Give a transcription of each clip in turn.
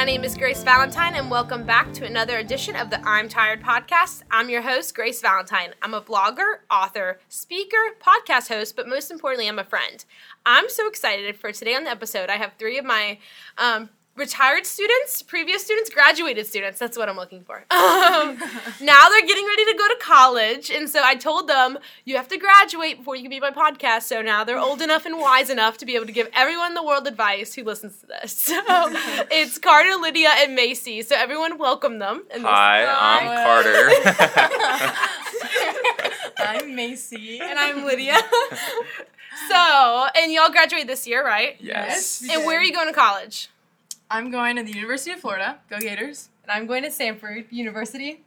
My name is Grace Valentine, and welcome back to another edition of the I'm Tired podcast. I'm your host, Grace Valentine. I'm a blogger, author, speaker, podcast host, but most importantly, I'm a friend. I'm so excited for today on the episode. I have three of my um, retired students, previous students, graduated students. That's what I'm looking for. Um, now they're getting ready to go to college, and so I told them you have to graduate before you can be my podcast. So now they're old enough and wise enough to be able to give everyone in the world advice who listens to this. So it's Carter, Lydia, and Macy. So everyone, welcome them. And this- Hi, I'm Carter. I'm Macy. and I'm Lydia. so, and y'all graduate this year, right? yes. Yes. And where are you going to college? I'm going to the University of Florida. Go Gators. And I'm going to Samford University.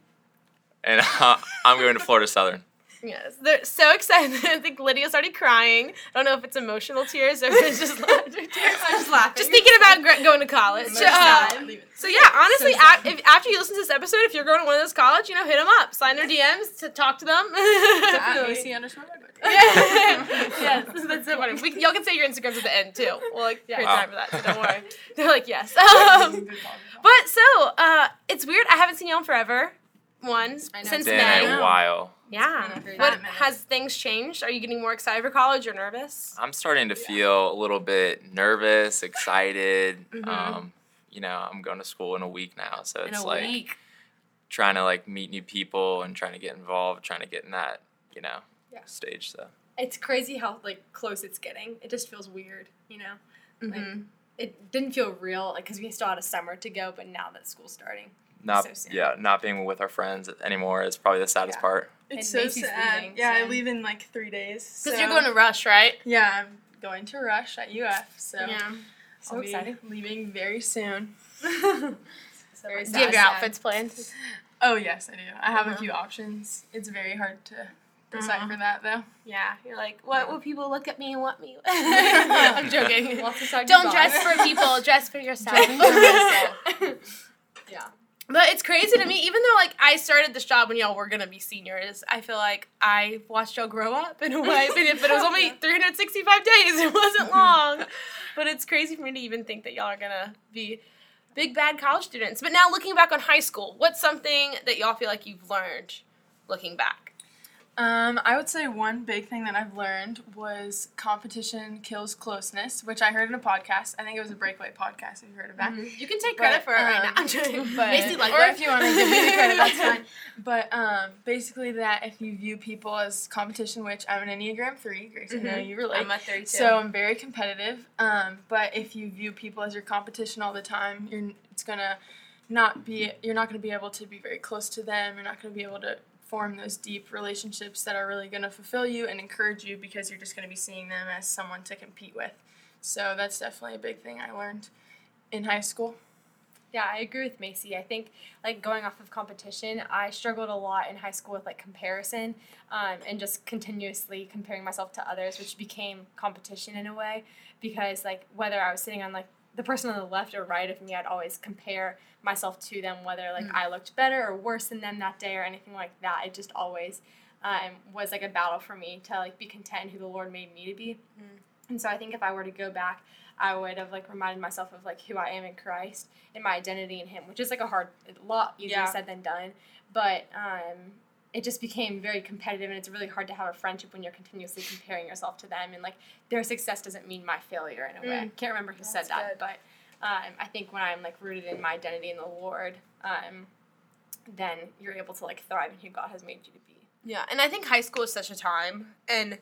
And uh, I'm going to Florida Southern. Yes, they're so excited. I think Lydia's already crying. I don't know if it's emotional tears or if it's just laughter tears. I'm just laughing. Just thinking about gra- going to college. So Uh, sad. Leave it. so yeah, honestly, So a- if, after you listen to this episode, if you're going to one of those college, you know, hit them up, sign their DMs to talk to them. At underscore Redwood. yes, that's so funny. We, y'all can say your Instagrams at the end too. We'll like create Yeah. time for that. So don't worry. They're like yes. Um, but so uh, it's weird. I haven't seen y'all in forever. One since Been May. a while. Yeah. been a very What has things changed? Are you getting more excited for college or nervous? I'm starting to feel a little bit nervous, excited. Mhm. Um, you know, I'm going to school in a week now, so in it's a like week. trying to like meet new people and trying to get involved, trying to get in that, you know, Yeah. stage. So It's crazy how like close it's getting. It just feels weird, you know. Mm-hmm. It didn't feel real, like because we still had a summer to go, but now that school's starting, not So soon. yeah, not being with our friends anymore is probably the saddest Yeah. part. It's so Macy's sad. leaving yeah, I leave in like three days. Because so- you're going to Rush, right? Yeah, I'm going to Rush at UF. So Yeah. So I'll be excited. leaving very soon. So Do you have your outfits planned? Oh yes, I do. I have Uh-huh. a few options. It's very hard to decide Uh-huh. for that though. Yeah. You're like, what will people look at me and want me? I'm joking. We'll have to start Don't dress for people. Dress for yourself. Dressing for myself. Yeah. But it's crazy to me, even though like I started this job when y'all were gonna be seniors, I feel like I watched y'all grow up in a way. But it, but it was only 365 days. It wasn't long. But it's crazy for me to even think that y'all are gonna be big bad college students. But now looking back on high school, what's something that y'all feel like you've learned looking back? Um, I would say one big thing that I've learned was competition kills closeness, which I heard in a podcast. I think it was a Breakaway podcast. If you heard of that. You can take credit But, for it right um, now. I'm joking. But, Macy liked or if you want to give me the credit, that's fine. But um, basically, that if you view people as competition, which I'm an Enneagram three, Grace, I know Mhm. you relate. I'm a 32. so I'm very competitive. Um, but if you view people as your competition all the time, you're it's gonna not be you're not gonna be able to be very close to them. You're not gonna be able to form those deep relationships that are really gonna fulfill you and encourage you because you're just gonna be seeing them as someone to compete with. So that's definitely a big thing I learned in high school. Yeah, I agree with Macy. I think like going off of competition, I struggled a lot in high school with like comparison, um, and just continuously comparing myself to others, which became competition in a way. Because like whether I was sitting on like the person on the left or right of me, I'd always compare myself to them, whether like I looked better or worse than them that day or anything like that. It just always um, was like a battle for me to like be content who the Lord made me to be. And so I think if I were to go back, I would have like reminded myself of like who I am in Christ and my identity in Him, which is like a hard, a lot easier Yeah. said than done. But um, it just became very competitive, and it's really hard to have a friendship when you're continuously comparing yourself to them, and like their success doesn't mean my failure in a way. I can't remember who said that, good. but um, I think when I'm like rooted in my identity in the Lord, um, then you're able to like thrive in who God has made you to be. Yeah, and I think high school is such a time, and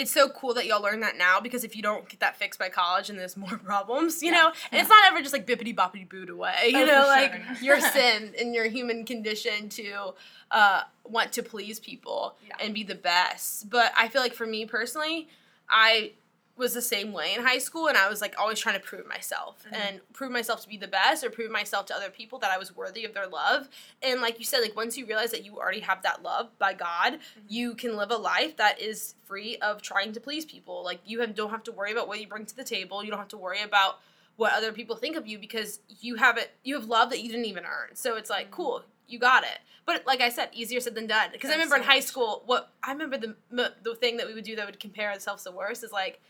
it's so cool that y'all learn that now because if you don't get that fixed by college, and there's more problems, you know, and it's not ever just like bippity boppity boot away, you Oh, know, like sure. your sin and your human condition to uh, want to please people Yeah. and be the best. But I feel like for me personally, I was the same way in high school and I was like always trying to prove myself mm-hmm. and prove myself to be the best or prove myself to other people that I was worthy of their love. And like you said, like once you realize that you already have that love by God, mm-hmm. you can live a life that is free of trying to please people. Like you have, don't have to worry about what you bring to the table. You don't have to worry about what other people think of you because you have it you have love that you didn't even earn. So it's like, mm-hmm. cool, you got it. But like I said, easier said than done. Because I remember in high much. school, what I remember the the thing that we would do that would compare ourselves the worst is like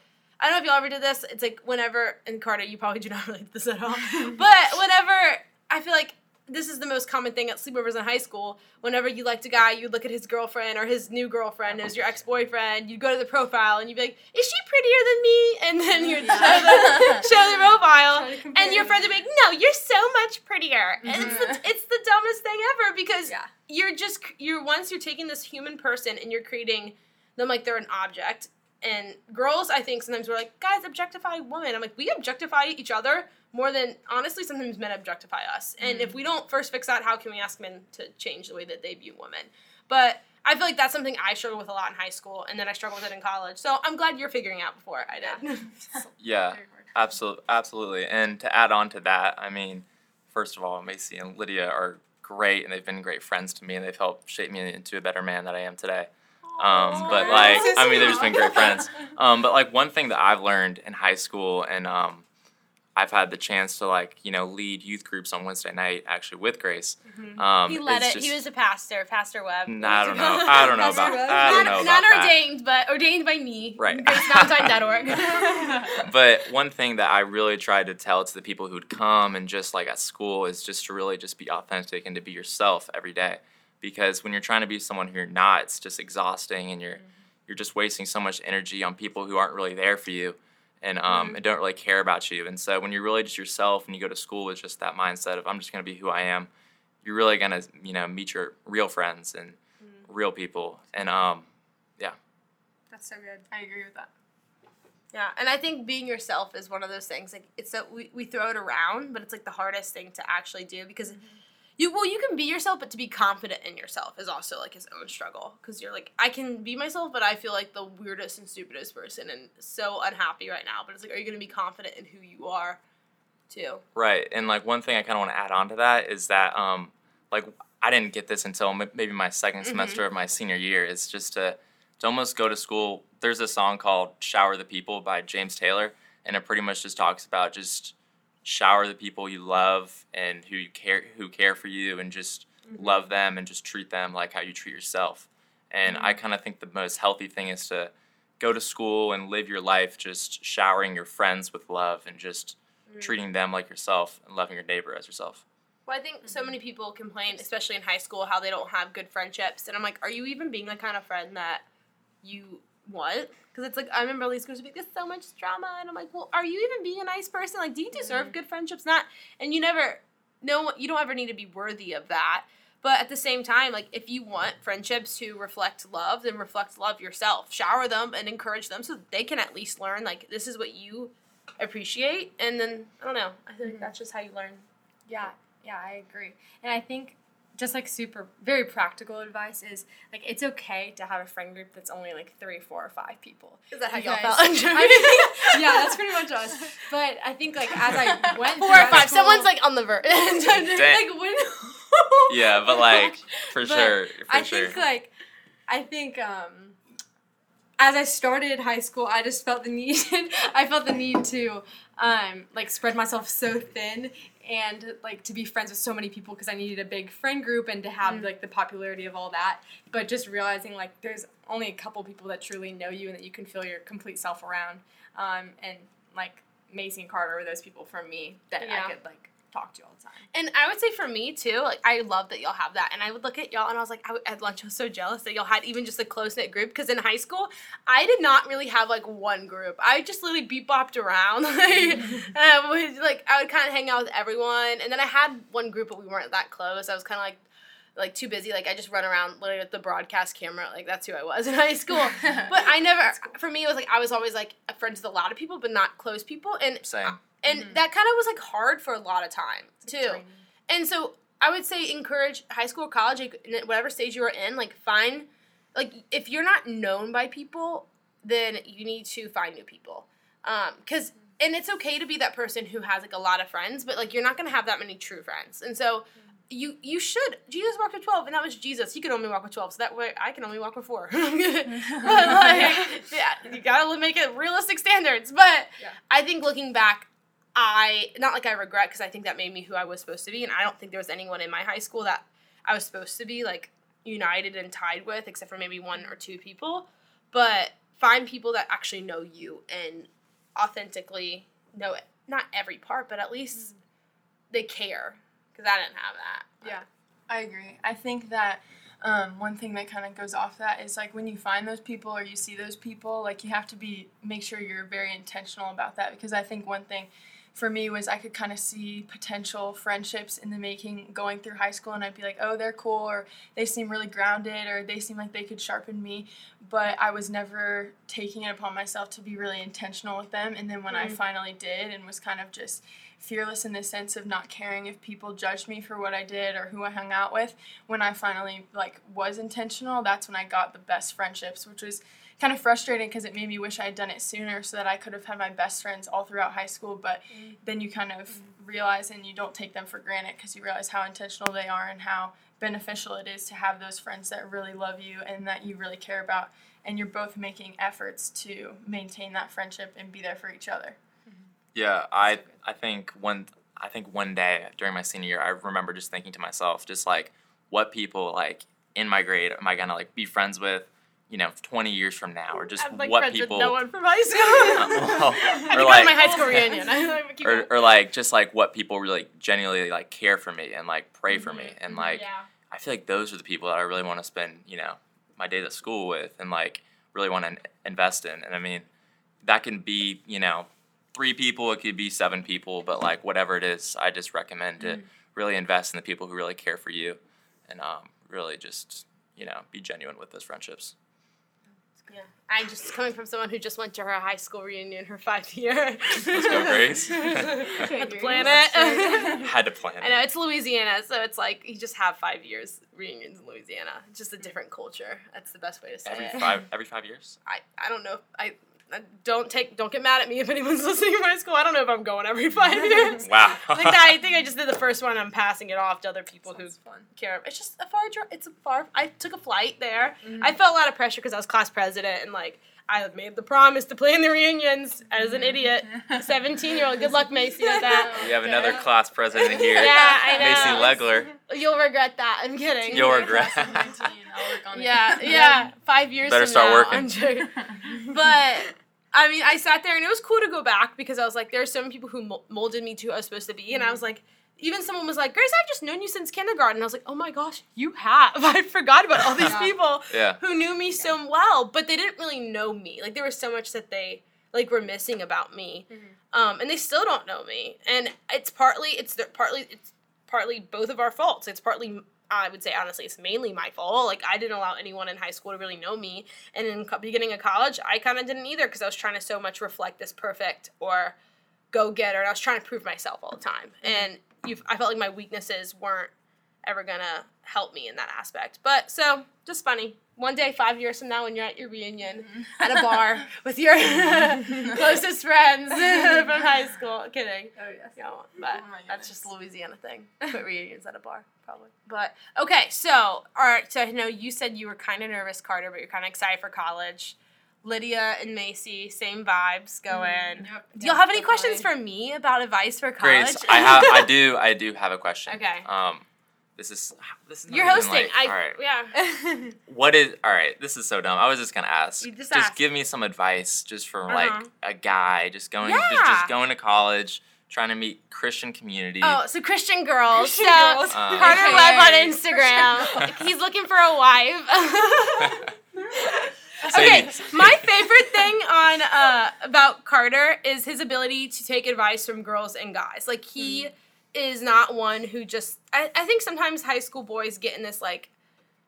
I don't know if y'all ever did this. It's like whenever, and Carter, you probably do not relate to this at all. but whenever, I feel like this is the most common thing at sleepovers in high school. Whenever you liked a guy, you'd look at his girlfriend or his new girlfriend as your ex boyfriend. You'd go to the profile and you'd be like, "Is she prettier than me?" And then you'd show the show the profile, Try to compare and your them. friends would be like, "No, you're so much prettier." And it's the, mm-hmm. it's the dumbest thing ever because Yeah. you're just you're once you're taking this human person and you're creating them like they're an object. And girls, I think sometimes we're like, guys, objectify women. I'm like, we objectify each other more than honestly. Sometimes men objectify us. And if mm. we don't first fix that, how can we ask men to change the way that they view women? But I feel like that's something I struggled with a lot in high school, and then I struggled with it in college. So I'm glad you're figuring out before I did. Yeah, absolutely, absolutely. And to add on to that, I mean, first of all, Macy and Lydia are great, and they've been great friends to me, and they've helped shape me into a better man that I am today. Um, but like, I mean, they've just been great friends. Um, but like one thing that I've learned in high school, and um, I've had the chance to like, you know, lead youth groups on Wednesday night actually with Grace. Um, he led it. he was a pastor, Pastor Webb. Nah, I don't know. I don't know about. Webb? I don't know not about that. ordained, but ordained by me. Right. GraceValentine.org. but one thing that I really tried to tell to the people who'd come and just like at school is just to really just be authentic and to be yourself every day. Because when you're trying to be someone who you're not, it's just exhausting and you're you're just wasting so much energy on people who aren't really there for you and um and don't really care about you. And so when you're really just yourself and you go to school with just that mindset of I'm just gonna be who I am, you're really gonna, you know, meet your real friends and real people. And um yeah, That's so good. I agree with that. Yeah, and I think being yourself is one of those things. Like it's so we, we throw it around, but it's like the hardest thing to actually do because you well you can be yourself, but to be confident in yourself is also like his own struggle. Because you're like I can be myself, but I feel like the weirdest and stupidest person and so unhappy right now. But it's like, are you gonna be confident in who you are, too? Right, and like one thing I kind of want to add on to that is that um, like I didn't get this until m- maybe my 2nd semester of my senior year. Is just to to almost go to school. There's a song called "Shower the People" by James Taylor, and it pretty much just talks about just shower the people you love and who you care who care for you, and just mm-hmm. love them and just treat them like how you treat yourself. And I mm-hmm. kind of think the most healthy thing is to go to school and live your life just showering your friends with love and just mm-hmm. treating them like yourself and loving your neighbor as yourself. Well, I think so many people complain, especially in high school, how they don't have good friendships. And I'm like, are you even being the kind of friend that you want? Because it's like, I remember would be like, there's so much drama. And I'm like, well, are you even being a nice person? Like, do you deserve mm-hmm. good friendships? Not, and you never, no, you don't ever need to be worthy of that. But at the same time, like, if you want friendships to reflect love, then reflect love yourself. Shower them and encourage them so that they can at least learn, like, this is what you appreciate. And then, I don't know, I think mm-hmm. that's just how you learn. Yeah, yeah, I agree. And I think just like super very practical advice is like it's okay to have a friend group that's only like three, four, or five people. Is that how y'all felt? I mean, yeah, that's pretty much us. But I think like as I went Four or five. school- Someone's like on the verge. like when? Yeah, but like for But sure, for I sure. think like I think um as I started high school, I just felt the need. I felt the need to um, like spread myself so thin and like to be friends with so many people because I needed a big friend group and to have like the popularity of all that. But just realizing like there's only a couple people that truly know you and that you can feel your complete self around. Um, and like Macy and Carter were those people for me that Yeah. I could like talk to you all the time. And I would say for me too, like I love that y'all have that. And I would look at y'all and I was like, I would, at lunch I was so jealous that y'all had even just a close knit group. Because in high school, I did not really have like one group. I just literally beat bopped around. like, uh, with, like I would kind of hang out with everyone. And then I had one group, but we weren't that close. I was kind of like like too busy. Like I just run around literally with the broadcast camera. Like that's who I was in high school. but I never. For me, it was like I was always like friends with a lot of people, but not close people. And Same. And mm-hmm. that kind of was like hard for a lot of time too. Draining. And so I would say encourage high school, college, like, whatever stage you are in, like find, like if you're not known by people, then you need to find new people. Um, cause mm-hmm. and it's okay to be that person who has like a lot of friends, but like you're not gonna have that many true friends. And so mm-hmm. you you should. Jesus walked with twelve, and that was Jesus. He could only walk with twelve, so that way I can only walk with four. but like, yeah, you gotta make it realistic standards. But Yeah. I think looking back, I not like I regret because I think that made me who I was supposed to be, and I don't think there was anyone in my high school that I was supposed to be like united and tied with, except for maybe one or two people. But find people that actually know you and authentically know it. Not every part, but at least they care. Because I didn't have that. Yeah. I agree. I think that um, one thing that kind of goes off that is like when you find those people or you see those people, like you have to be make sure you're very intentional about that because I think one thing for me was I could kind of see potential friendships in the making going through high school and I'd be like, "Oh, they're cool," or "They seem really grounded," or "They seem like they could sharpen me," but I was never taking it upon myself to be really intentional with them. And then when I Mhm. finally did and was kind of just fearless in the sense of not caring if people judged me for what I did or who I hung out with, when I finally like was intentional, that's when I got the best friendships, which was kind of frustrating because it made me wish I had done it sooner so that I could have had my best friends all throughout high school. But mm. then you kind of mm. realize and you don't take them for granted because you realize how intentional they are and how beneficial it is to have those friends that really love you and that you really care about. And you're both making efforts to maintain that friendship and be there for each other. Mm-hmm. Yeah, I I think one I think one day during my senior year, I remember just thinking to myself, just like what people like in my grade am I gonna like be friends with, you know, twenty years from now, or just I'm like what people, no one from high school. Well, or like, my high school reunion. I like, keep or, or like just like what people really genuinely like care for me and like pray for me, and like yeah. I feel like those are the people that I really want to spend, you know, my days at school with and like really want to invest in. And I mean, that can be, you know, three people, it could be seven people, but like whatever it is, I just recommend to really invest in the people who really care for you and um, really just, you know, be genuine with those friendships. Yeah, I just coming from someone who just went to her high school reunion, her five year. Let's go, Grace. At the Grace. planet. Had to plan. It. I know it's Louisiana, so it's like you just have five years reunions in Louisiana. It's just a different culture. That's the best way to say Every it. five every five years. I, I don't know. I, I don't take don't get mad at me if anyone's listening to my school. I don't know if I'm going every five years. Wow. I think that I think I just did the first one. I'm passing it off to other people who Sounds fun. care. It's just a far drive. It's a far. I took a flight there. Mm-hmm. I felt a lot of pressure because I was class president and like I made the promise to play in the reunions as Mm-hmm. an idiot. Seventeen year old. Good luck, Macy, with that. we have another class president here. Yeah, I know. Macy Legler. You'll regret that. I'm kidding. You'll regret. I'll work on it. Yeah, yeah. Five years. Better from start now, working. I'm. But I mean, I sat there and it was cool to go back because I was like, there are many people who molded me to who I was supposed to be, and I was like. Even someone was like, Grace, I've just known you since kindergarten. I was like, oh my gosh, you have. I forgot about all these Yeah. people Yeah. who knew me so well, but they didn't really know me. Like there was so much that they like were missing about me, um, and they still don't know me. And it's partly it's their, partly it's partly both of our faults. It's partly I would say honestly, it's mainly my fault. Like I didn't allow anyone in high school to really know me, and in co- beginning of college, I kind of didn't either because I was trying to so much reflect this perfect or go getter, and I was trying to prove myself all the time. Mm-hmm. And you, I felt like my weaknesses weren't ever gonna help me in that aspect. But so just funny. One day, five years from now, when you're at your reunion at a bar with your closest friends from high school, kidding. Oh, yes. No, but Oh my that's just. Louisiana thing. Put reunions at a bar, probably. But okay, so all right. So I know you said you were kind of nervous, Carter, but you're kind of excited for college. Lydia and Macy, same vibes going. Yep. Do y'all have any questions for me about advice for college? Grace, I have, I do, I do have a question. Okay. Um, this is, this is. You're hosting. like- I all right. yeah. What is? All right. This is so dumb. I was just gonna ask. You just ask. give me some advice, just from Uh-huh. like a guy, just going, just, Yeah. just going to college, trying to meet Christian community. Oh, so Christian girls. Christian so girls. Uh, Carter Okay. Webb on Instagram. He's looking for a wife. okay, my favorite thing on uh, about Carter is his ability to take advice from girls and guys. Like he is not one who just. I, I think sometimes high school boys get in this like,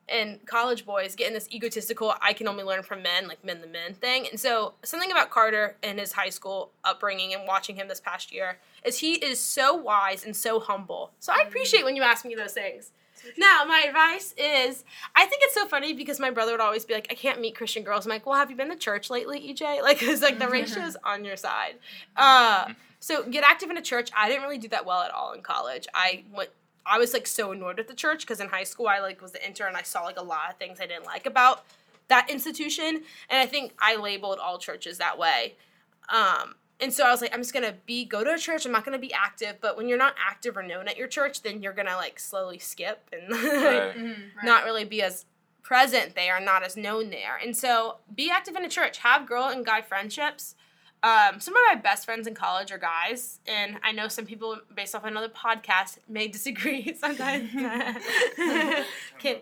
and college boys get in this egotistical. I can only learn from men, like men the men thing. And so something about Carter and his high school upbringing and watching him this past year is he is so wise and so humble. So I mm-hmm. appreciate when you ask me those things. Now, my advice is I think it's so funny because my brother would always be like, I can't meet Christian girls. I'm like, well, have you been to church lately, EJ? Like, it's like the ratio's on your side. Uh, so get active in a church. I didn't really do that well at all in college. I went. I was like so annoyed with the church because in high school I like was the intern. and I saw like a lot of things I didn't like about that institution, and I think I labeled all churches that way. Um, and so I was like, I'm just gonna be go to a church. I'm not gonna be active. But when you're not active or known at your church, then you're gonna like slowly skip and Right. not really be as present there, not as known there. And so be active in a church. Have girl and guy friendships. Um, some of my best friends in college are guys, and I know some people, based off another podcast, may disagree sometimes. can,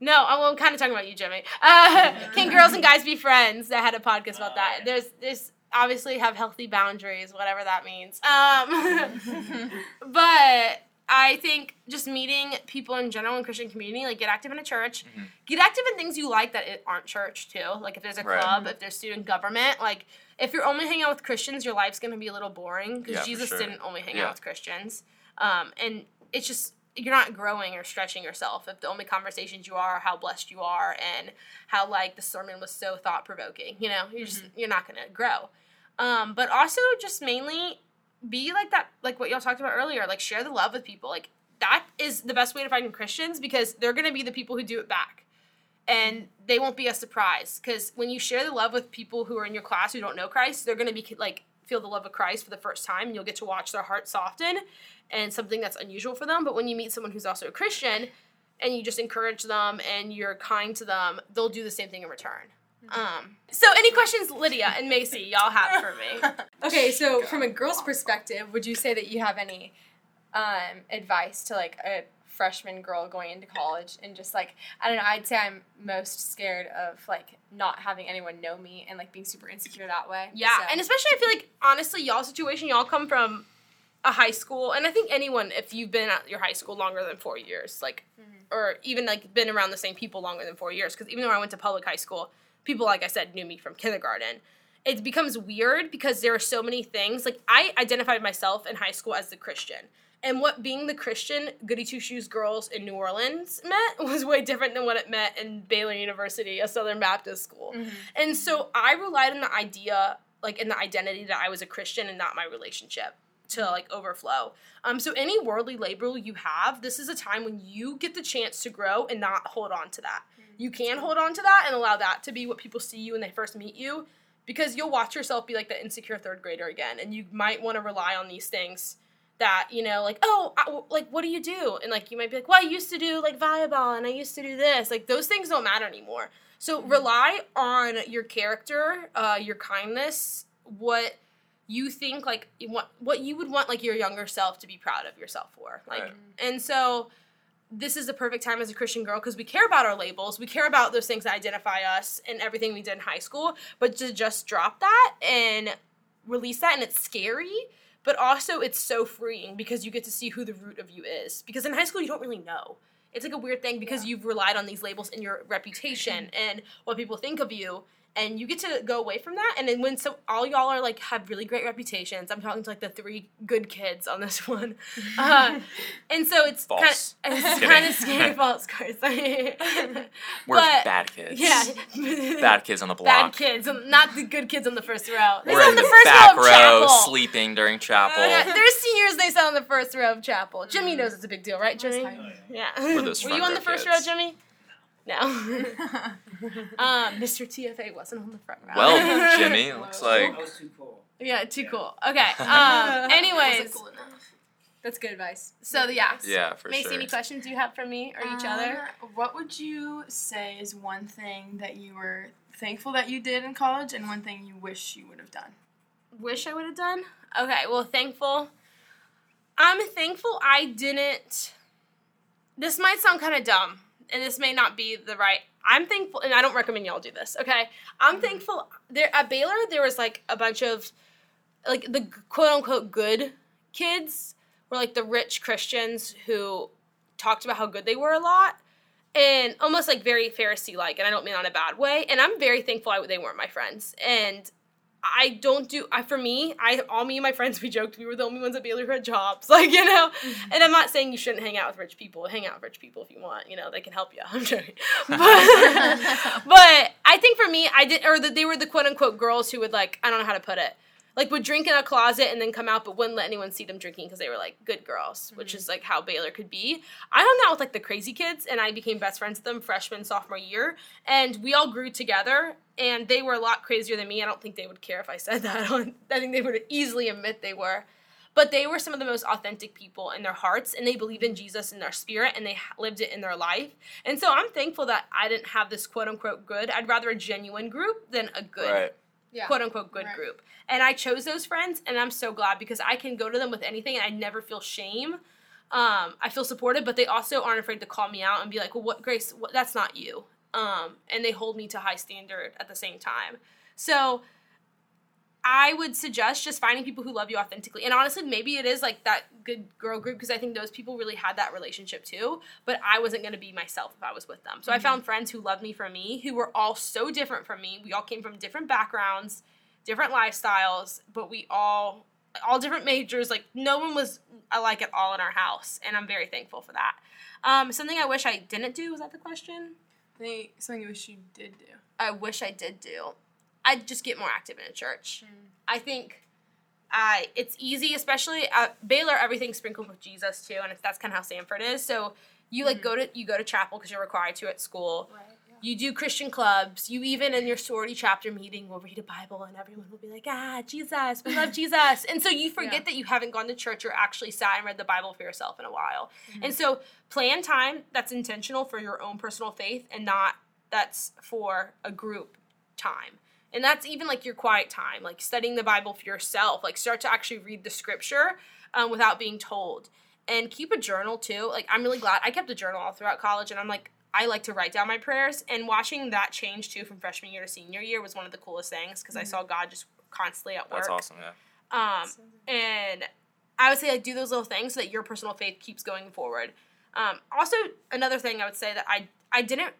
no, I'm kind of talking about you, Jimmy. Uh, can girls and guys be friends? I had a podcast about that. There's, there's obviously have healthy boundaries, whatever that means. Um, but I think just meeting people in general in Christian community, like get active in a church, Mhm. get active in things you like that it aren't church too. Like if there's a Right. club, if there's student government, like if you're only hanging out with Christians, your life's gonna be a little boring because Yeah, Jesus sure. didn't only hang Yeah. out with Christians. Um, and it's just you're not growing or stretching yourself if the only conversations you are are how blessed you are and how like the sermon was so thought provoking. You know, you're just you're not gonna grow. Um, but also just mainly be like that, like what y'all talked about earlier. Like share the love with people. Like that is the best way to find Christians because they're gonna be the people who do it back, and they won't be a surprise. Because when you share the love with people who are in your class who don't know Christ, they're gonna be like feel the love of Christ for the first time. And you'll get to watch their heart soften, and something that's unusual for them. But when you meet someone who's also a Christian, and you just encourage them and you're kind to them, they'll do the same thing in return. Um, so, any questions, Lydia and Macy, y'all have for me? Okay, so from a girl's perspective, would you say that you have any um, advice to like a freshman girl going into college and just like I don't know, I'd say I'm most scared of like not having anyone know me and like being super insecure that way. Yeah, So- and especially I feel like honestly, y'all situation, y'all come from a high school, and I think anyone, if you've been at your high school longer than four years, like, or even like been around the same people longer than four years, because even though I went to public high school, people like I said knew me from kindergarten. It becomes weird because there are so many things. Like I identified myself in high school as the Christian. And what being the Christian goody two shoes girls in New Orleans meant was way different than what it meant in Baylor University, a Southern Baptist school. And so I relied on the idea, like in the identity that I was a Christian and not my relationship to like overflow. Um, so any worldly label you have, this is a time when you get the chance to grow and not hold on to that. You can hold on to that and allow that to be what people see you when they first meet you, because you'll watch yourself be like the insecure third grader again, and you might want to rely on these things that you know like oh I, like what do you do? And like you might be like well i used to do like volleyball and i used to do this. Like those things don't matter anymore. So rely on your character uh, your kindness what you think like what what you would want like your younger self to be proud of yourself for like Right. and so this is the perfect time as a christian girl because we care about our labels. We care about those things that identify us and everything we did in high school. But to just drop that and release that and it's scary but also it's so freeing because you get to see who the root of you is. Because in high school you don't really know. It's like a weird thing because you've relied on these labels and your reputation. And what people think of you and you get to go away from that and then when so all y'all are like have really great reputations i'm talking to like the three good kids on this one uh, and so it's kind of False. it's Kidding. kind of scary false cards We're But- bad kids. yeah Bad kids on the block. bad kids um, not the good kids on the first row they We're sit in the, the, first back row of row, chapel sleeping during chapel. yeah, they're seniors. They sat on the first row of chapel. Jimmy knows it's a big deal, right, Jimmy? high. Yeah. We're those Were you front on the row first kids. row, Jimmy? No. um, Mr. TFA wasn't on the front row. Well, Jimmy, looks like That was too cool. yeah, too cool. Okay. Um, anyways, cool. That's good advice. so yeah. yeah, for Macy, sure. any questions you have for me or each other? Um, What would you say is one thing that you were thankful that you did in college, and one thing you wish you would have done? Wish I would have done. Okay. Well, thankful. I'm thankful I didn't. This might sound kind of dumb, and this may not be the right. I'm thankful, and I don't recommend y'all do this. Okay, I'm mm-hmm. thankful. There at Baylor, there was like a bunch of, like the quote unquote good kids were like the rich Christians who talked about how good they were a lot, and almost like very Pharisee like, and I don't mean on a bad way. And I'm very thankful I, they weren't my friends, and I don't do I for me, I all me and my friends we joked we were the only ones at Baylor who had jobs. Like, you know. Mm-hmm. And I'm not saying you shouldn't hang out with rich people. Hang out with rich people if you want, you know, they can help you. I'm joking. But, but I think for me, I did or that they were the quote unquote girls who would like I don't know how to put it. Like would drink in a closet and then come out but wouldn't let anyone see them drinking because they were like good girls, which mm-hmm. is like how Baylor could be. I hung out with like the crazy kids and I became best friends with them freshman, sophomore year. And we all grew together and they were a lot crazier than me. I don't think they would care if I said that. I think they would easily admit they were. But they were some of the most authentic people in their hearts and they believed in Jesus in their spirit and they lived it in their life. And so I'm thankful that I didn't have this quote unquote good. I'd rather a genuine group than a good Right. Yeah. quote unquote good Right. group. And I chose those friends, and I'm so glad because I can go to them with anything, and I never feel shame. Um, I feel supported, but they also aren't afraid to call me out and be like, "Well, what, Grace? What, that's not you." Um, and they hold me to high standard at the same time. So I would suggest just finding people who love you authentically. And honestly, maybe it is like that good girl group because I think those people really had that relationship too. But I wasn't going to be myself if I was with them. So I found friends who loved me for me, who were all so different from me. We all came from different backgrounds, different lifestyles, but we all all different majors. Like no one was alike at all in our house, and I'm very thankful for that. Um, something I wish I didn't do was that the question? I think something you wish you did do. I wish I did do. I'd just get more active in a church. Mm. I think I it's easy, especially at Baylor. Everything's sprinkled with Jesus too, and that's kind of how Samford is. So you like mm. go to you go to chapel because you're required to at school. Right. You do Christian clubs. You even in your sorority chapter meeting will read a Bible, and everyone will be like, "Ah, Jesus, we love Jesus." And so you forget Yeah. that you haven't gone to church or actually sat and read the Bible for yourself in a while. Mm-hmm. And so plan time that's intentional for your own personal faith, and not that's for a group time. And that's even like your quiet time, like studying the Bible for yourself. Like start to actually read the scripture um, without being told. And keep a journal too. Like I'm really glad I kept a journal all throughout college, and I'm like I like to write down my prayers. And watching that change too from freshman year to senior year was one of the coolest things because I saw God just constantly at work. That's awesome. Yeah. Um, and I would say like do those little things so that your personal faith keeps going forward. Um, also, another thing I would say that I I didn't.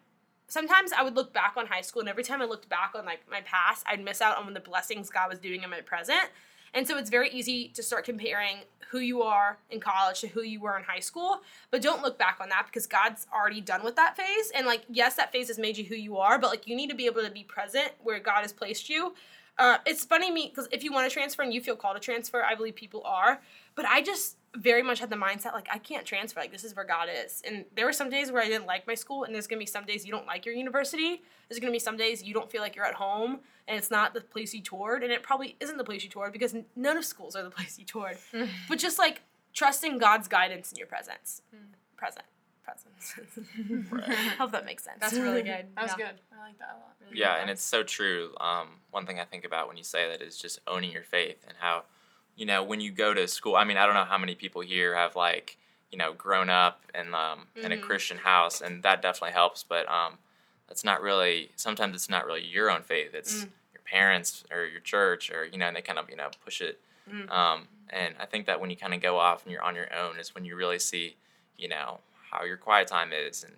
Sometimes I would look back on high school, and every time I looked back on like my past, I'd miss out on the blessings God was doing in my present. And so it's very easy to start comparing who you are in college to who you were in high school. But don't look back on that because God's already done with that phase. And like, yes, that phase has made you who you are, but like, you need to be able to be present where God has placed you. Uh, it's funny me because if you want to transfer and you feel called to transfer, I believe people are. But I just very much had the mindset like I can't transfer. Like this is where God is. And there were some days where I didn't like my school, and there's gonna be some days you don't like your university. There's gonna be some days you don't feel like you're at home, and it's not the place you toured, and it probably isn't the place you toured because none of schools are the place you toured. but just like trusting God's guidance in your presence, present, presence. Right. Hope that makes sense. That's really good. That was Yeah. good. I like that a lot. Really Yeah, and it's so true. Um, one thing I think about when you say that is just owning your faith and how, you know, when you go to school. I mean, I don't know how many people here have like, you know, grown up in um, in a Mhm. Christian house, and that definitely helps. But um, it's not really. Sometimes it's not really your own faith. It's Mm. your parents or your church, or you know, and they kind of you know push it. Mm. Um, and I think that when you kind of go off and you're on your own is when you really see, you know, how your quiet time is and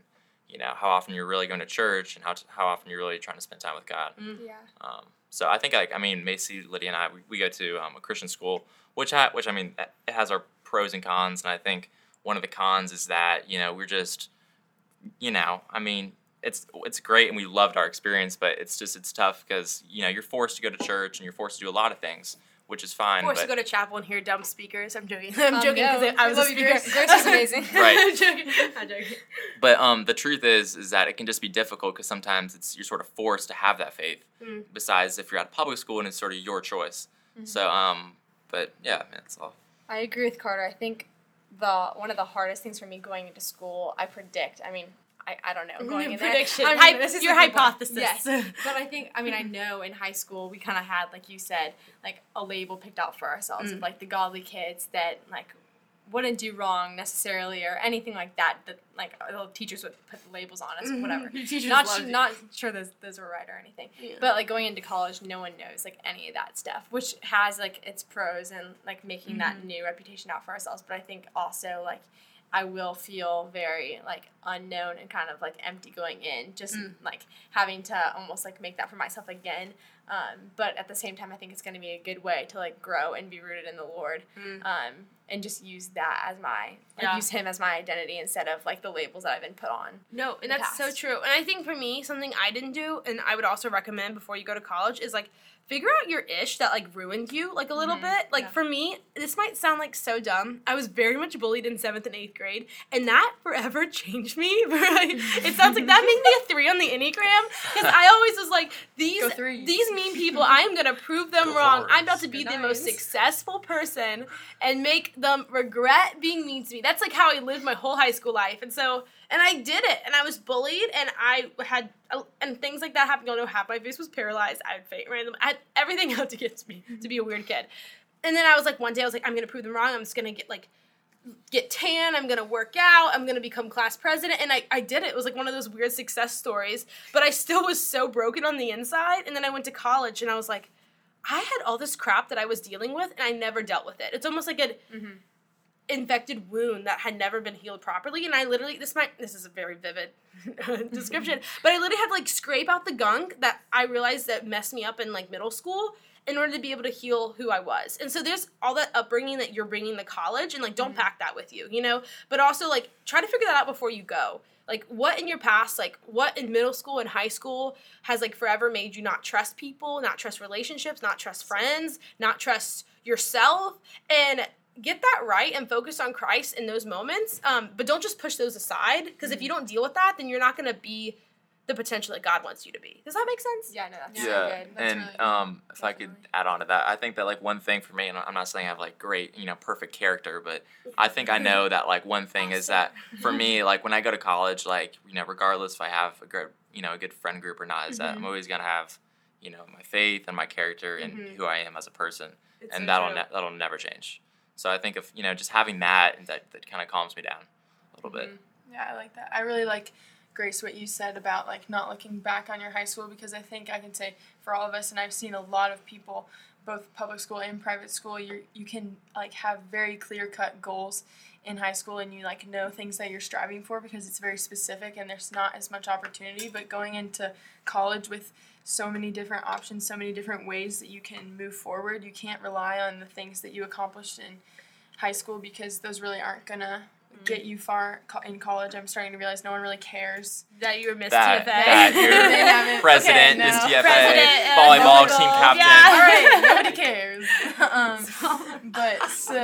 you know how often you're really going to church and how how often you're really trying to spend time with God. Yeah. Um, so I think like I mean Macy, Lydia, and I we, we go to um, a Christian school, which ha- which I mean it has our pros and cons, and I think one of the cons is that you know we're just you know I mean it's it's great and we loved our experience, but it's just it's tough because you know you're forced to go to church and you're forced to do a lot of things, which is fine. forced but to go to chapel and hear dumb speakers. I'm joking. I'm Um, joking because no. I We was a love you, speaker. Grace. Grace is amazing. Right. I'm joking. I'm joking. But um, the truth is, is that it can just be difficult because sometimes it's you're sort of forced to have that faith. Mm. Besides, if you're at public school and it's sort of your choice. So um, but yeah, man, it's all. I agree with Carter. I think the one of the hardest things for me going into school, I predict. I mean, I, I don't know going in there. Prediction. I mean, this is your the good part. hypothesis. Yes, but I think I mean I know in high school we kind of had like you said like a label picked out for ourselves Mm. of like the godly kids that like wouldn't do wrong necessarily or anything like that that like the teachers would put labels on us or whatever. Teachers not you. not sure those those were right or anything. Yeah. But like going into college, no one knows like any of that stuff, which has like its pros and like making that Mm-hmm. new reputation out for ourselves. But I think also like I will feel very like unknown and kind of like empty going in, just Mm. like having to almost like make that for myself again. Um, but at the same time, I think it's going to be a good way to like grow and be rooted in the Lord, Mm. um, and just use that as my Yeah. use Him as my identity instead of like the labels that I've been put on. No, and that's so true. And I think for me, something I didn't do, and I would also recommend before you go to college, is like figure out your ish that like ruined you like a little Mhm. bit. Like Yeah. for me, this might sound like so dumb. I was very much bullied in seventh and eighth grade, and that forever changed me. it sounds like that made me a three on the enneagram because I always was like these these mean people. I am gonna prove them Go wrong. hard. I'm about to be Go the most successful person and make them regret being mean to me. That's like how I lived my whole high school life. And so, and I did it. And I was bullied, and I had, uh, and things like that happened. You know, half my face was paralyzed. I had faint random. I had everything out against me to be a weird kid. And then I was like, one day I was like, I'm gonna prove them wrong. I'm just gonna get like get tan i'm gonna work out i'm gonna become class president. And I, I did it. It was like one of those weird success stories but i still was so broken on the inside. And then i went to college and i was like i had all this crap that i was dealing with and i never dealt with it. It's almost like an Mhm. infected wound that had never been healed properly. And i literally this might this is a very vivid description but i literally had to like scrape out the gunk that i realized that messed me up in like middle school in order to be able to heal who I was. And so there's all that upbringing that you're bringing to college and like don't pack that with you, you know? But also like try to figure that out before you go. Like what in your past, like what in middle school and high school has like forever made you not trust people, not trust relationships, not trust friends, not trust yourself and get that right and focus on Christ in those moments. Um, but don't just push those aside because if you don't deal with that, then you're not going to be the potential that God wants you to be. Does that make sense? Yeah, no, that's yeah, so good. That's and really good. um, if I could add on to that, I think that like one thing for me, and I'm not saying I have like great, you know, perfect character, but I think I know that like one thing is that for me, like when I go to college, like you know, regardless if I have a good, you know, a good friend group or not, is that I'm Mhm. always gonna have, you know, my faith and my character and Mhm. who I am as a person, It's and so that'll true. ne- that'll never change. So I think if you know, just having that, that that kind of calms me down a little bit. Yeah, I like that. I really like Grace what you said about like not looking back on your high school because I think I can say for all of us and I've seen a lot of people both public school and private school you you can like have very clear cut goals in high school and you like know things that you're striving for because it's very specific and there's not as much opportunity but going into college with so many different options so many different ways that you can move forward you can't rely on the things that you accomplished in high school because those really aren't gonna get you far co- in college. I'm starting to realize no one really cares. That you were Miss That, TFA. that They your haven't- president okay, is no. TFA, President, uh, volleyball no team captain. Yeah. All right, nobody cares. um, but so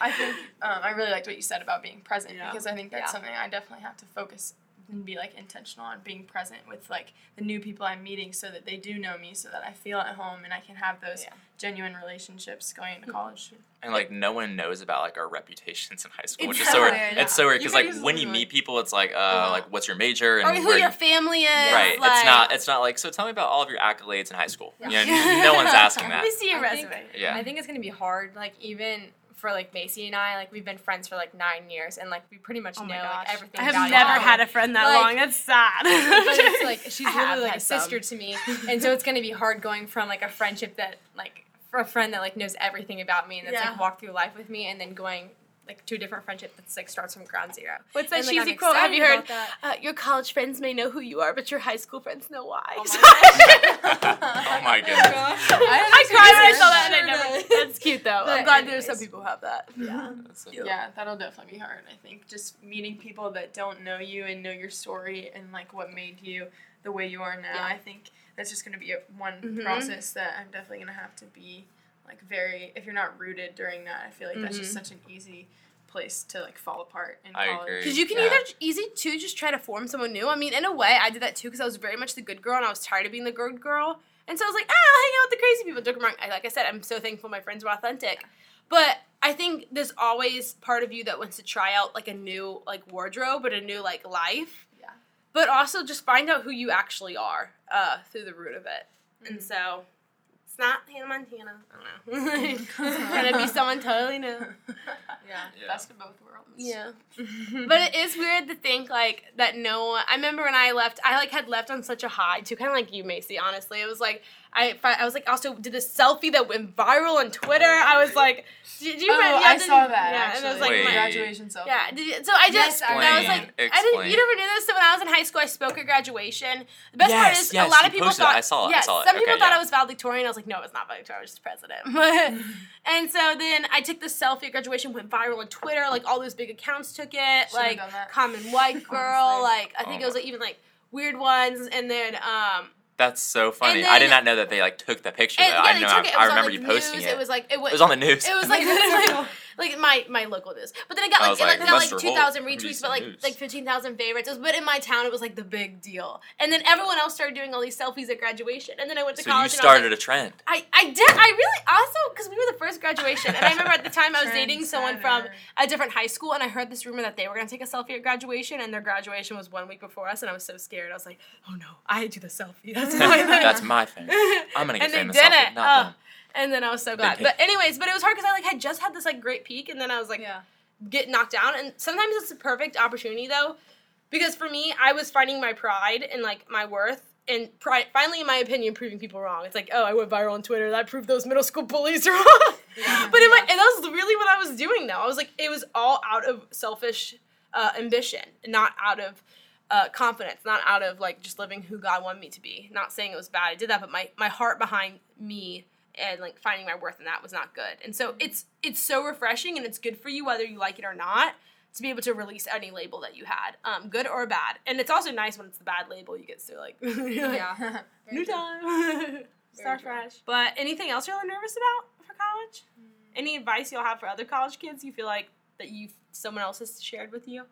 I think um, I really liked what you said about being present Yeah. because I think that's Yeah. something I definitely have to focus and be like intentional on being present with like the new people I'm meeting so that they do know me so that I feel at home and I can have those Yeah. genuine relationships going into college. And like no one knows about like our reputations in high school, which is so weird. Exactly, It's so weird because like when you meet people, it's like uh Uh-huh. like what's your major and or who where your family is. right. Like, it's not. It's not like so. Tell me about all of your accolades in high school. Yeah. You know, no one's asking that. Let me see your I think- resume. Yeah. I think it's gonna be hard. Like even for like Macy and I, like we've been friends for like nine years, and like we pretty much Oh know like everything. I have never had a friend that Like- long. That's sad. but it's like she's I literally like a sister to me, and so it's gonna be hard going from like a friendship that like for a friend that like knows everything about me and that's Yeah. like walked through life with me, and then going like to a different friendship that's like starts from ground zero. What's that And, cheesy I'm quote? Have you heard? that. Uh, your college friends may know who you are, but your high school friends know why. Oh oh my goodness. I cried when I saw that, and I never. does. That's cute though. I'm But glad there's some people who have that. Yeah. That's Yeah, that'll definitely be hard. I think just meeting people that don't know you and know your story and like what made you the way you are now. Yeah. I think that's just going to be a, one Mhm. process that I'm definitely going to have to be like very. If you're not rooted during that, I feel like that's just Mhm. such an easy place to like fall apart in I college. Because you can Yeah. either easy to just try to form someone new. I mean, in a way, I did that too because I was very much the good girl and I was tired of being the good girl. And so I was like, ah, I'll hang out with the crazy people. Don't get me wrong. I, like I said, I'm so thankful my friends were authentic. But I think there's always part of you that wants to try out like a new like wardrobe, but a new like life. Yeah. But also just find out who you actually are uh, through the root of it. And Mhm. so it's not Hannah Montana. I don't know. it's gonna be someone totally new. yeah, Yeah. best of both worlds. Yeah. but it is weird to think like that no one i remember when i left i like had left on such a high too kind of like you macy honestly it was like i i was like also did this selfie that went viral on twitter i was like did you Oh, yeah, I did- saw that yeah actually. and it was like Wait. my, graduation selfie. yeah did you- so i just Yes, I I was Explain. like i didn't you never knew this so when i was in high school i spoke at graduation the best part Yes, is yes, a lot of people posted it. thought I saw it, I saw it. some people Okay, thought yeah. i was valedictorian i was like no it's not valedictorian i was just president and so then i took this selfie at graduation went viral on twitter like all those big accounts took it Should've like common white girl like i think Oh it was like, even like weird ones and then um That's so funny. And I did not know that they like took the picture. And, yeah, I know. I, it. It I was remember you posting news. it. It was like it was, It was on the news. It was like like, like my my local news, but then it got I like was it like, like, got like Lester two Holt thousand released retweets, but like news. like fifteen thousand favorites. Was, but in my town, it was like the big deal. And then everyone else started doing all these selfies at graduation. And then I went to so college. you and I was started like, a trend. I, I did I really also because we were the first graduation and I remember at the time I was dating someone from a different high school and I heard this rumor that they were gonna take a selfie at graduation and their graduation was one week before us and I was so scared I was like oh no I do the selfie that's my thing That's my thing. I'm gonna get and they famous did off it, it not oh. Them. and then I was so glad. but anyways but it was hard because I like had just had this like great peak and then I was like Yeah. get knocked down. And sometimes it's a perfect opportunity though because for me i was finding my pride and like my worth and pride finally in my opinion proving people wrong. It's like oh i went viral on twitter. That proved those middle school bullies wrong. But in my, and that was really what i was doing though. I was like it was all out of selfish uh, ambition not out of uh, confidence not out of like just living who god wanted me to be. Not saying it was bad. I did that but my, my heart behind me and like finding my worth in that was not good. And so it's it's so refreshing and it's good for you whether you like it or not to be able to release any label that you had um, good or bad. And it's also nice when it's the bad label you get to like, like, Yeah. new time. Start fresh. But anything else you're nervous about for college? Any advice you'll have for other college kids you feel like that you someone else has shared with you?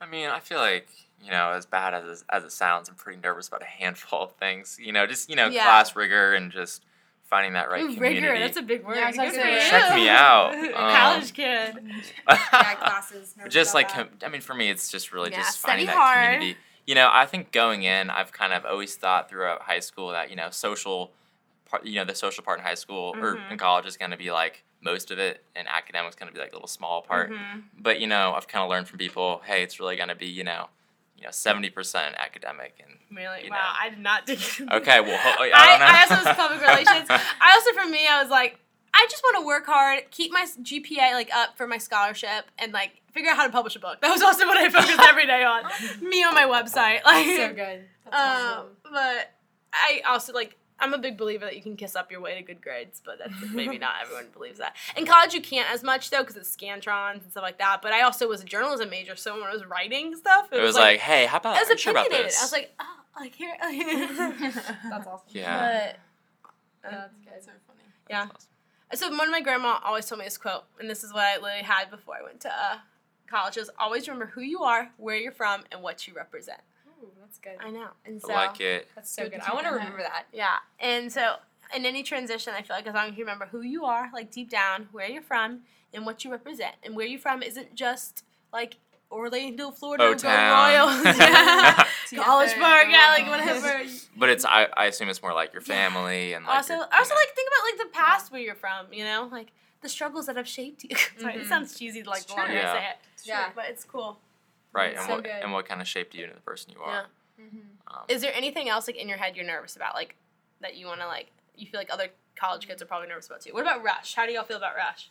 I mean, I feel like you know, as bad as as it sounds, I'm pretty nervous about a handful of things. You know, just you know, Yeah. class rigor and just finding that right Ooh, community. rigor that's a big word Yeah, I Good for you. Check me out. A Um, college kid Yeah, classes. just like that. com- I mean, for me, it's just really Yeah, just finding that hard. community. You know, I think going in, I've kind of always thought throughout high school that you know, social part, you know, the social part in high school or Mhm. in college is going to be like most of it, and academics going to be like a little small part. Mhm. But you know, I've kind of learned from people, hey, it's really going to be you know, you know, seventy percent academic and really You wow i did not do okay, well, ho- I I, don't know. I also was public relations. I also, for me, I was like, I just want to work hard, keep my GPA like up for my scholarship, and like figure out how to publish a book. That was also what I focused every day on. Me on my website, like so good. That's Um, awesome. but I also like. I'm a big believer that you can kiss up your way to good grades, but that's maybe not everyone believes that. In college, you can't as much though because it's scantrons and stuff like that. But I also was a journalism major, so when I was writing stuff, it, it was like, hey, how about I was are you sure about this? I was like, oh, like here. That's awesome. yeah. but That's good. That's so funny. Yeah. Awesome. So one of my grandma always told me this quote, and this is what I literally had before I went to uh, college: is always remember who you are, where you're from, and what you represent. Ooh, that's good. I know, and so I like it. That's so Good good. I want to in that. remember that. yeah, and so in any transition, I feel like as long as you remember who you are, like deep down, where you're from, and what you represent, and where you're from isn't just like Orlando, Florida, go O-Town. Royals, yeah. College Park, yeah, like whatever. But it's I, I assume it's more like your family and like also, your, also know. like think about like the past where you're from, you know, like the struggles that have shaped you. Sorry, it Mhm. sounds cheesy like It's the longer true. I say it. It's Yeah. true. but it's cool. Right and so what good. and what kind of shaped you into the person you are. Mm-hmm. Um, Is there anything else like in your head you're nervous about, like that you want to like? You feel like other college kids are probably nervous about too. What about Rush? How do y'all feel about Rush?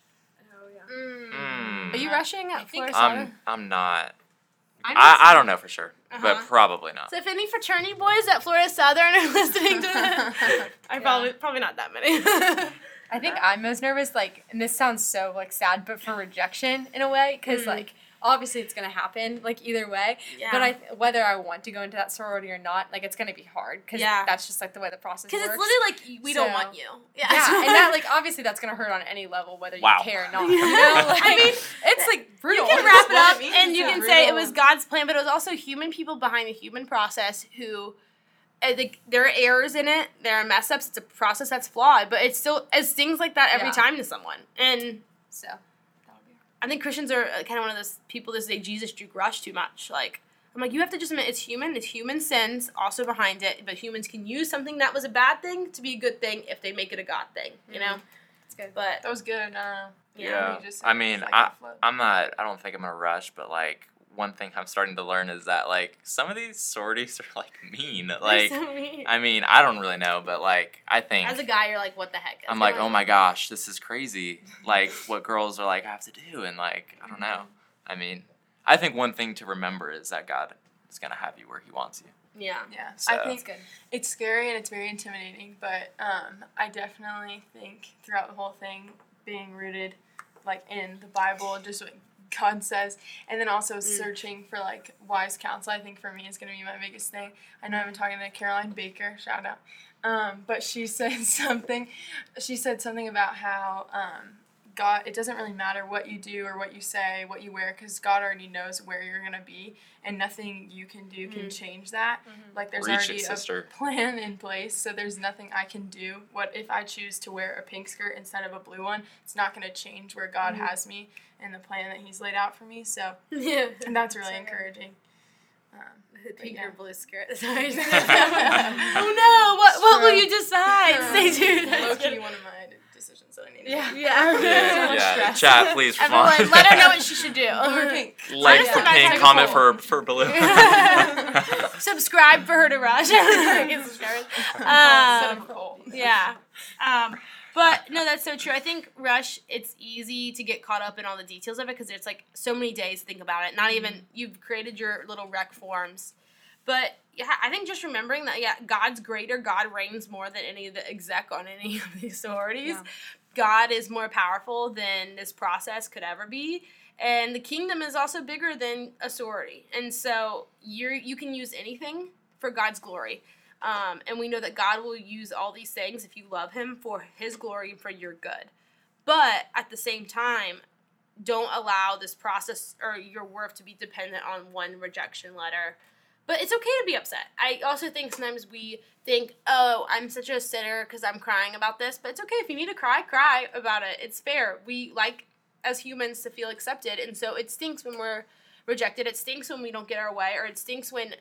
Oh yeah. mm, Are you rushing at think Florida I'm Southern? I'm not. I'm I, don't know for sure, Uh-huh. but probably not. So if any fraternity boys at Florida Southern are listening to this, I Yeah. probably probably not that many. I think I'm most nervous, like, and this sounds so like sad, but for rejection in a way, because Mm. like obviously it's gonna happen, like either way. yeah. But I, whether I want to go into that sorority or not, like it's gonna be hard, because Yeah. that's just like the way the process because it's literally like we don't want you. yeah, and that like obviously that's gonna hurt on any level, whether you Wow. care or not. Yeah. You know, like, I mean, it's like brutal. You can wrap it up it and you It's can a say it was God's plan, but it was also human people behind the human process who. Eh, I think there are errors in it. There are mess ups. It's a process that's flawed, but it still it stings like that every Yeah. time to someone. And So that'll be I think Christians are kind of one of those people that say Jesus Duke Rush too much. Like I'm like you have to just admit it's human. It's human sins also behind it, but humans can use something that was a bad thing to be a good thing if they make it a God thing. You know, it's good. but That was good. Uh, Yeah, you just I mean, it's like I a flip. I'm not. I don't think I'm gonna rush, but like one thing I'm starting to learn is that like some of these sorties are like mean. Like so mean. I mean, I don't really know, but like I think as a guy, you're like, what the heck? I'm like, oh my gosh, this is crazy. Like what girls are like I have to do, and like I don't know. I mean, I think one thing to remember is that God is gonna have you where He wants you. Yeah. yeah, So- I it's think good. it's scary and it's very intimidating, but um, I definitely think throughout the whole thing, being rooted like in the Bible, just like God says, and then also searching for like wise counsel. I think for me is gonna be my biggest thing. I know I've been talking to Caroline Baker, shout out, um, but she said something. She said something about how um, God. It doesn't really matter what you do or what you say, what you wear, because God already knows where you're gonna be, and nothing you can do can mm-hmm. change that. Mm-hmm. Like there's Reach already sister. a plan in place, so there's nothing I can do. What if I choose to wear a pink skirt instead of a blue one? It's not gonna change where God mm-hmm. has me and the plan that He's laid out for me. So yeah. and that's really encouraging. Um, Pink yeah. or blue skirt. Sorry. oh no! What what will you decide? Stay tuned. Low key, one of my decisions that I need. to Yeah. make. Yeah. Yeah, yeah. Chat, please Everyone, respond. let her know what she should do. Or pink. like Honestly, for my pink, comment of for for blue. Subscribe for her to rush. Get subscribers. Set Um, yeah. Um, but no, that's so true. I think Rush, it's easy to get caught up in all the details of it because it's like so many days to think about it. Not even you've created your little rec forms, but yeah, I think just remembering that yeah, God's greater. God reigns more than any of the exec on any of these sororities. Yeah. God is more powerful than this process could ever be. And the kingdom is also bigger than a sorority. And so you're you can use anything for God's glory. Um, and we know that God will use all these things if you love Him for His glory and for your good. But at the same time, don't allow this process or your worth to be dependent on one rejection letter. But it's okay to be upset. I also think sometimes we think, oh, I'm such a sinner because I'm crying about this. But it's okay if you need to cry, cry about it. It's fair. We like as humans to feel accepted. And so it stinks when we're rejected. It stinks when we don't get our way, or it stinks when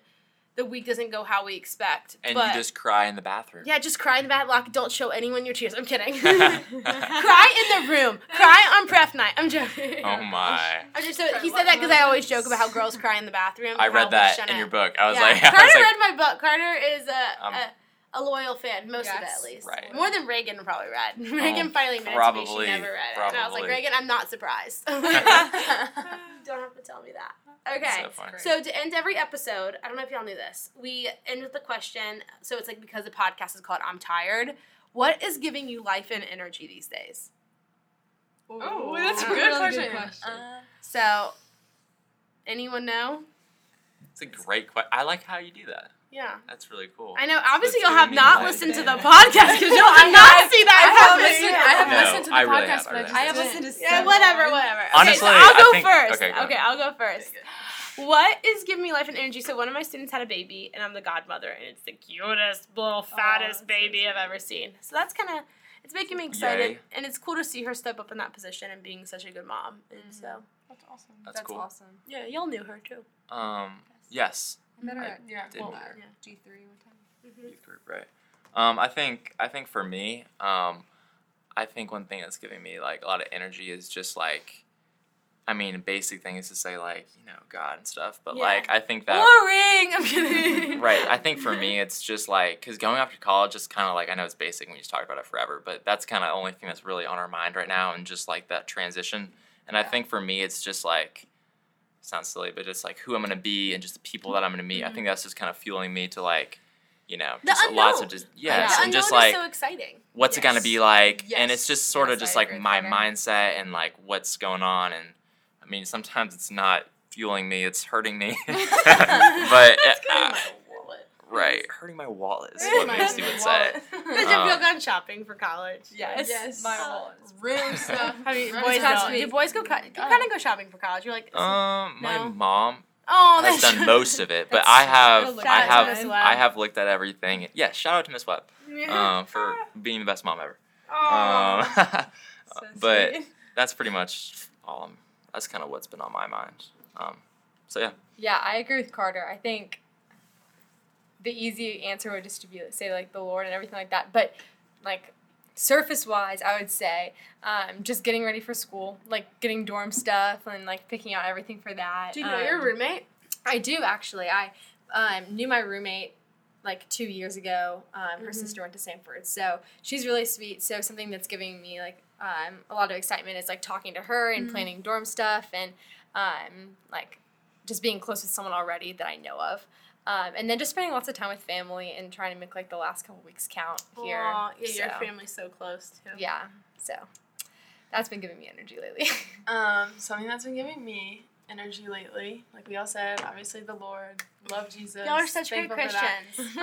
the week doesn't go how we expect. and but you just cry in the bathroom. yeah, just cry in the bad lock. Don't show anyone your tears. I'm kidding. cry in the room. Cry on prep night. I'm joking. Oh my. I'm just, so, he said that because I always joke about how girls cry in the bathroom. I read that in your book. I was yeah. like, I Carter was like, read my book. Carter is a, Um, a a loyal fan, most of it at least. Right. More than Reagan probably read. Reagan finally admitted to me probably, she never read it. And I was like. Reagan, I'm not surprised. Don't have to tell me that. Okay. So. So to end every episode, I don't know if y'all knew this. We end with the question. So it's like because the podcast is called "I'm Tired." What is giving you life and energy these days? Oh, that's a Ooh. good Really question. good question. Uh, So, anyone know? it's a great question. I like how you do that. Yeah. That's really cool. I know. Obviously, That's y'all have not listened to the podcast because y'all did not see that. I have coming. listened. I have No, listened to the I really podcast, have, I but really just have. I have didn't. listened to Yeah, so whatever, long. whatever. Honestly, okay, so I'll I go think- first. okay, Okay. I'll go first. What is giving me life and energy? So one of my students had a baby, and I'm the godmother, and it's the cutest, little, fattest that's so baby I've ever seen. So that's kind of it's making me excited, Yay. and it's cool to see her step up in that position and being such a good mom. And so That's awesome. That's, cool. awesome. yeah, y'all knew her too. Um, yes, I met her at Yeah. well, meet her. G three one time. G three, right? Um, I think I think for me, um, I think one thing that's giving me like a lot of energy is just like, I mean, basic thing is to say like you know God and stuff, but Yeah. like I think that Boring. I'm kidding. right. I think for me, it's just like because going off to college is kind of like I know it's basic we just talked about it forever, but that's kind of the only thing that's really on our mind right now, and just like that transition. And I think for me, it's just like sounds silly, but it's like who I'm gonna be and just the people that I'm gonna meet. I mm-hmm. think that's just kind of fueling me to like, you know, The just lots of just the yes, unknown and just is like so exciting. what's it gonna be like, and it's just sort of just I like my Carter. mindset and like what's going on. And I mean, sometimes it's not fueling me; it's hurting me. but That's good. uh, my wallet. right, hurting my wallet is Hurting what my Macy would say. Did you feel Um, gone shopping for college? Yes, Yes. my wallet. Room stuff. I mean, Room boys stuff. don't. Do boys go? co- You Oh. kind of go shopping for college. You're like, Um, my No. mom oh, has that's done most of it, but I have. I Shout out to Miss have, I have looked at everything. Yeah, shout out to Miss Webb um, for being the best mom ever. Um, So but sweet. that's pretty much all. I'm, that's kind of what's been on my mind. Um, so yeah, Yeah, I agree with Carter. I think the easy answer would just to be say like the Lord and everything like that. But like surface wise, I would say um, just getting ready for school, like getting dorm stuff and like picking out everything for that. Do you know Um, your roommate? I do actually. I um, knew my roommate like two years ago. Um, her Mhm. sister went to Samford, so she's really sweet. So something that's giving me like um, a lot of excitement is like talking to her and Mhm. planning dorm stuff and um, like just being close with someone already that I know of. Um, and then just spending lots of time with family and trying to make like the last couple weeks count here. Aw, yeah, your family's so close too. Yeah. So That's been giving me energy lately. Um, something that's been giving me energy lately, like we all said, obviously the Lord, love Jesus. Y'all are such great thankful for that. Christians.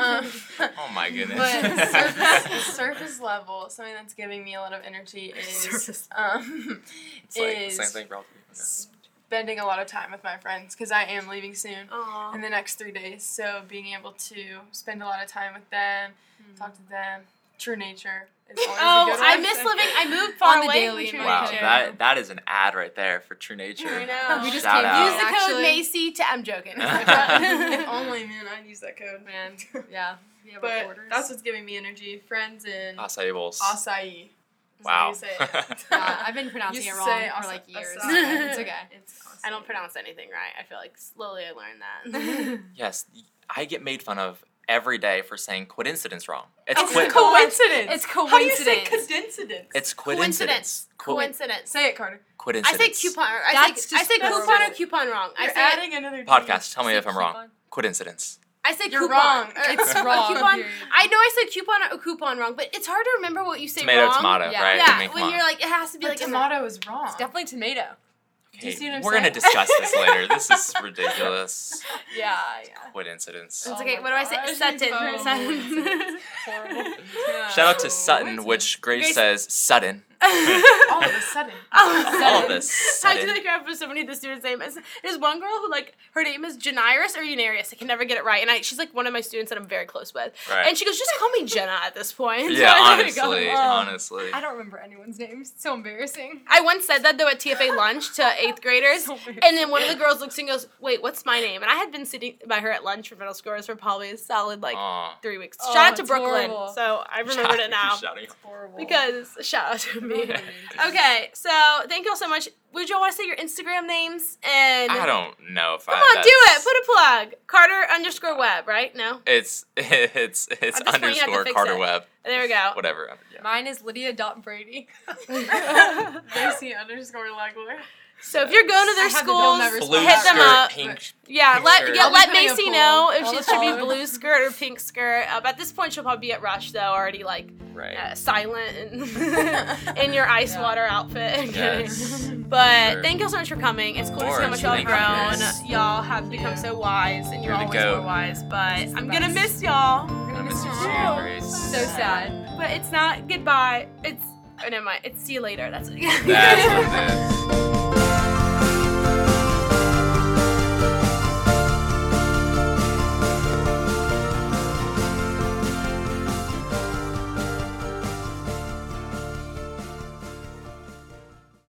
Um, Oh my goodness. But surface, surface level, something that's giving me a lot of energy is Surface. um, it's like is same thing for all three. Okay. spending a lot of time with my friends because I am leaving soon Aw. in the next three days. So being able to spend a lot of time with them, hmm. talk to them, true nature is always a Oh, good I miss living. I moved far On the away daily from True Wow, Nature. that that is an ad right there for True Nature. I know. Oh, we just Shout came out. Use the code Actually- Macy to. I'm joking. if only, man, I'd use that code. Man, yeah. We have But that's what's giving me energy. Friends and Acai bowls. acai. Is how Wow. you say it. yeah, I've been pronouncing Used it wrong say for asa- like years. it's okay. It's I don't pronounce anything right. I feel like slowly I learned that. yes, I get made fun of every day for saying coincidence wrong. It's Oh, qui- coincidence. It's How do you say coincidence. coincidence? it's Coincidence. coincidence. Co- Coincidence. say it, Carter. I coincidence. say coupon. I That's say, I say coupon or coupon wrong. I You're say adding another Podcast. Tell me if I'm Say wrong. coupon. Coincidence. I said You're coupon. wrong. It's wrong, Coupon. I know I said coupon or coupon wrong, but it's hard to remember what you say Tomato, wrong. tomato, Yeah. right? Yeah, I when you're like, it has to be But like a tomato is wrong. It's definitely tomato. Do you see what I'm We're gonna discuss this later. This is ridiculous. Yeah, yeah. Coincidence. It's Oh okay. my What do I say? gosh. Sutton. Sutton. Horrible. Yeah. Shout out to Sutton, which Grace, Grace- says sudden. all of a sudden. All of this I do sudden. the crap for so many of the students' names. There's one girl who like her name is Janairis or Unarius. I can never get it right, and I she's like one of my students that I'm very close with. Right. And she goes, just call me Jenna at this point. Yeah, So I'm go, honestly, "Oh." honestly. I don't remember anyone's names. It's so embarrassing. I once said that though at TFA lunch to eighth graders, So and then one of the girls looks and goes, "Wait, what's my name?" And I had been sitting by her at lunch for middle schoolers for probably a solid like Aw. three weeks. Oh, shout out to Brooklyn, horrible. so I remembered it now Shouting. Horrible. because shout out to me. Okay. Okay, so thank you all so much. Would you all want to say your Instagram names and? I don't know if Come I. on, do it. Put a plug. Carter underscore Webb, right? No. It's it's it's At this point, to underscore fix Carter it. Webb. There we go. Whatever. Yeah. Mine is Lydia dot Brady. Macy underscore Legler. So if you're going to their I have the schools, bill numbers Blue hit them skirt, up. pink. Yeah, pink let skirt. yeah, I'll let Macy know if All she should be blue skirt or pink skirt. Uh, at this point, she'll probably be at Rush though, already like Right. uh, silent and in your ice Yeah. water outfit. Yes. But Sure. thank you so much for coming. It's cool to see how much y'all have Thank you, grown. guys. Y'all have become so wise, and you're, You're always goat. more wise. But She's I'm gonna best. miss y'all. I miss you too. too, Grace. So sad. But it's not goodbye. It's oh never mind. It's see you later. That's what That's what it is.